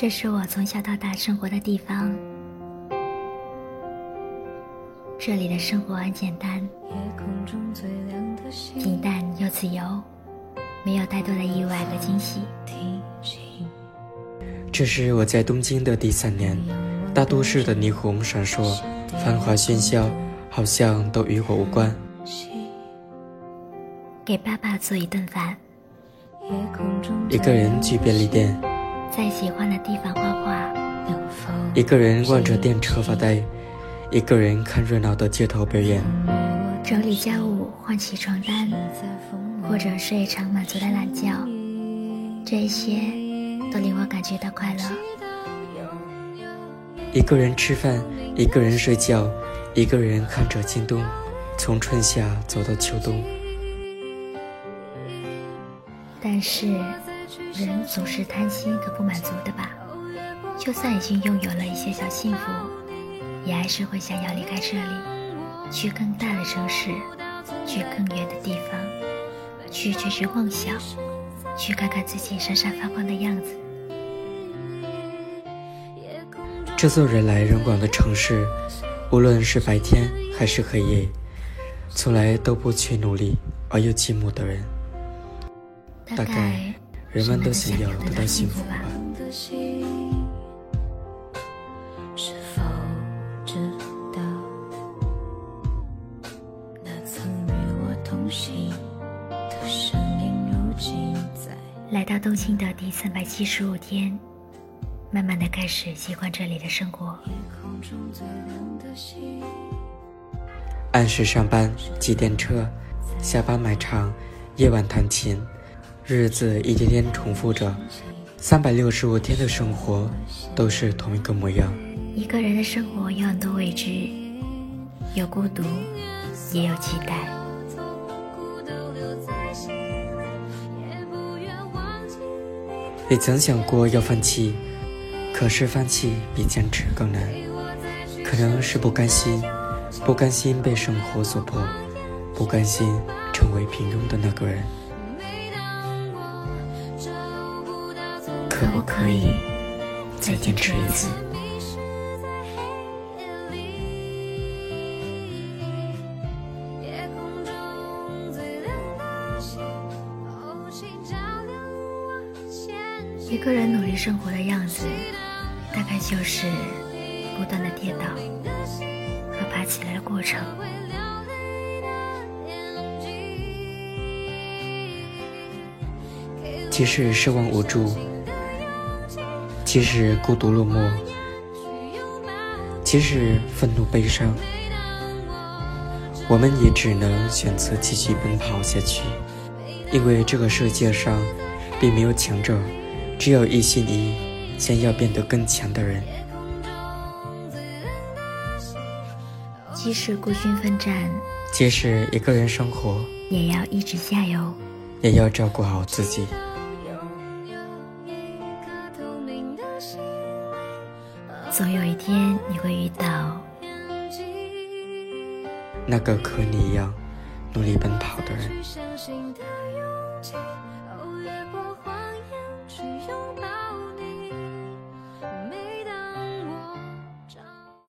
这是我从小到大生活的地方，这里的生活很简单，平淡又自由，没有太多的意外和惊喜。这是我在东京的第三年，大都市的霓虹闪烁，繁华喧嚣，好像都与我无关。给爸爸做一顿饭，一个人去便利店，在喜欢的地方画画，一个人望着电车发呆，一个人看热闹的街头表演，整理家务，换起床单，或者睡一场满足的懒觉，这些都令我感觉到快乐。一个人吃饭，一个人睡觉，一个人看着京东，从春夏走到秋冬。但是，人总是贪心和不满足的吧？就算已经拥有了一些小幸福，也还是会想要离开这里，去更大的城市，去更远的地方，去追寻梦想，去看看自己闪闪发光的样子。这座人来人往的城市，无论是白天还是黑夜，从来都不缺努力而又寂寞的人。大概人们都想要得到幸福吧。来到东京的第三百七十五天，慢慢的开始习惯这里的生活。按时上班，挤电车，下班买唱，夜晚弹琴。日子一天天重复着，三百六十五天的生活都是同一个模样。一个人的生活有很多未知，有孤独，也有期待。也曾想过要放弃，可是放弃比坚持更难。可能是不甘心，不甘心被生活所迫，不甘心成为平庸的那个人。可不可以再坚持一次？一个人努力生活的样子，大概就是不断的跌倒和爬起来的过程。即使失望无助。即使孤独落寞，即使愤怒悲伤，我们也只能选择继续奔跑下去，因为这个世界上并没有强者，只有一心一意想要变得更强的人。即使孤军奋战，即使一个人生活，也要一直加油，也要照顾好自己。总有一天你会遇到那个和你一样努力奔跑的人。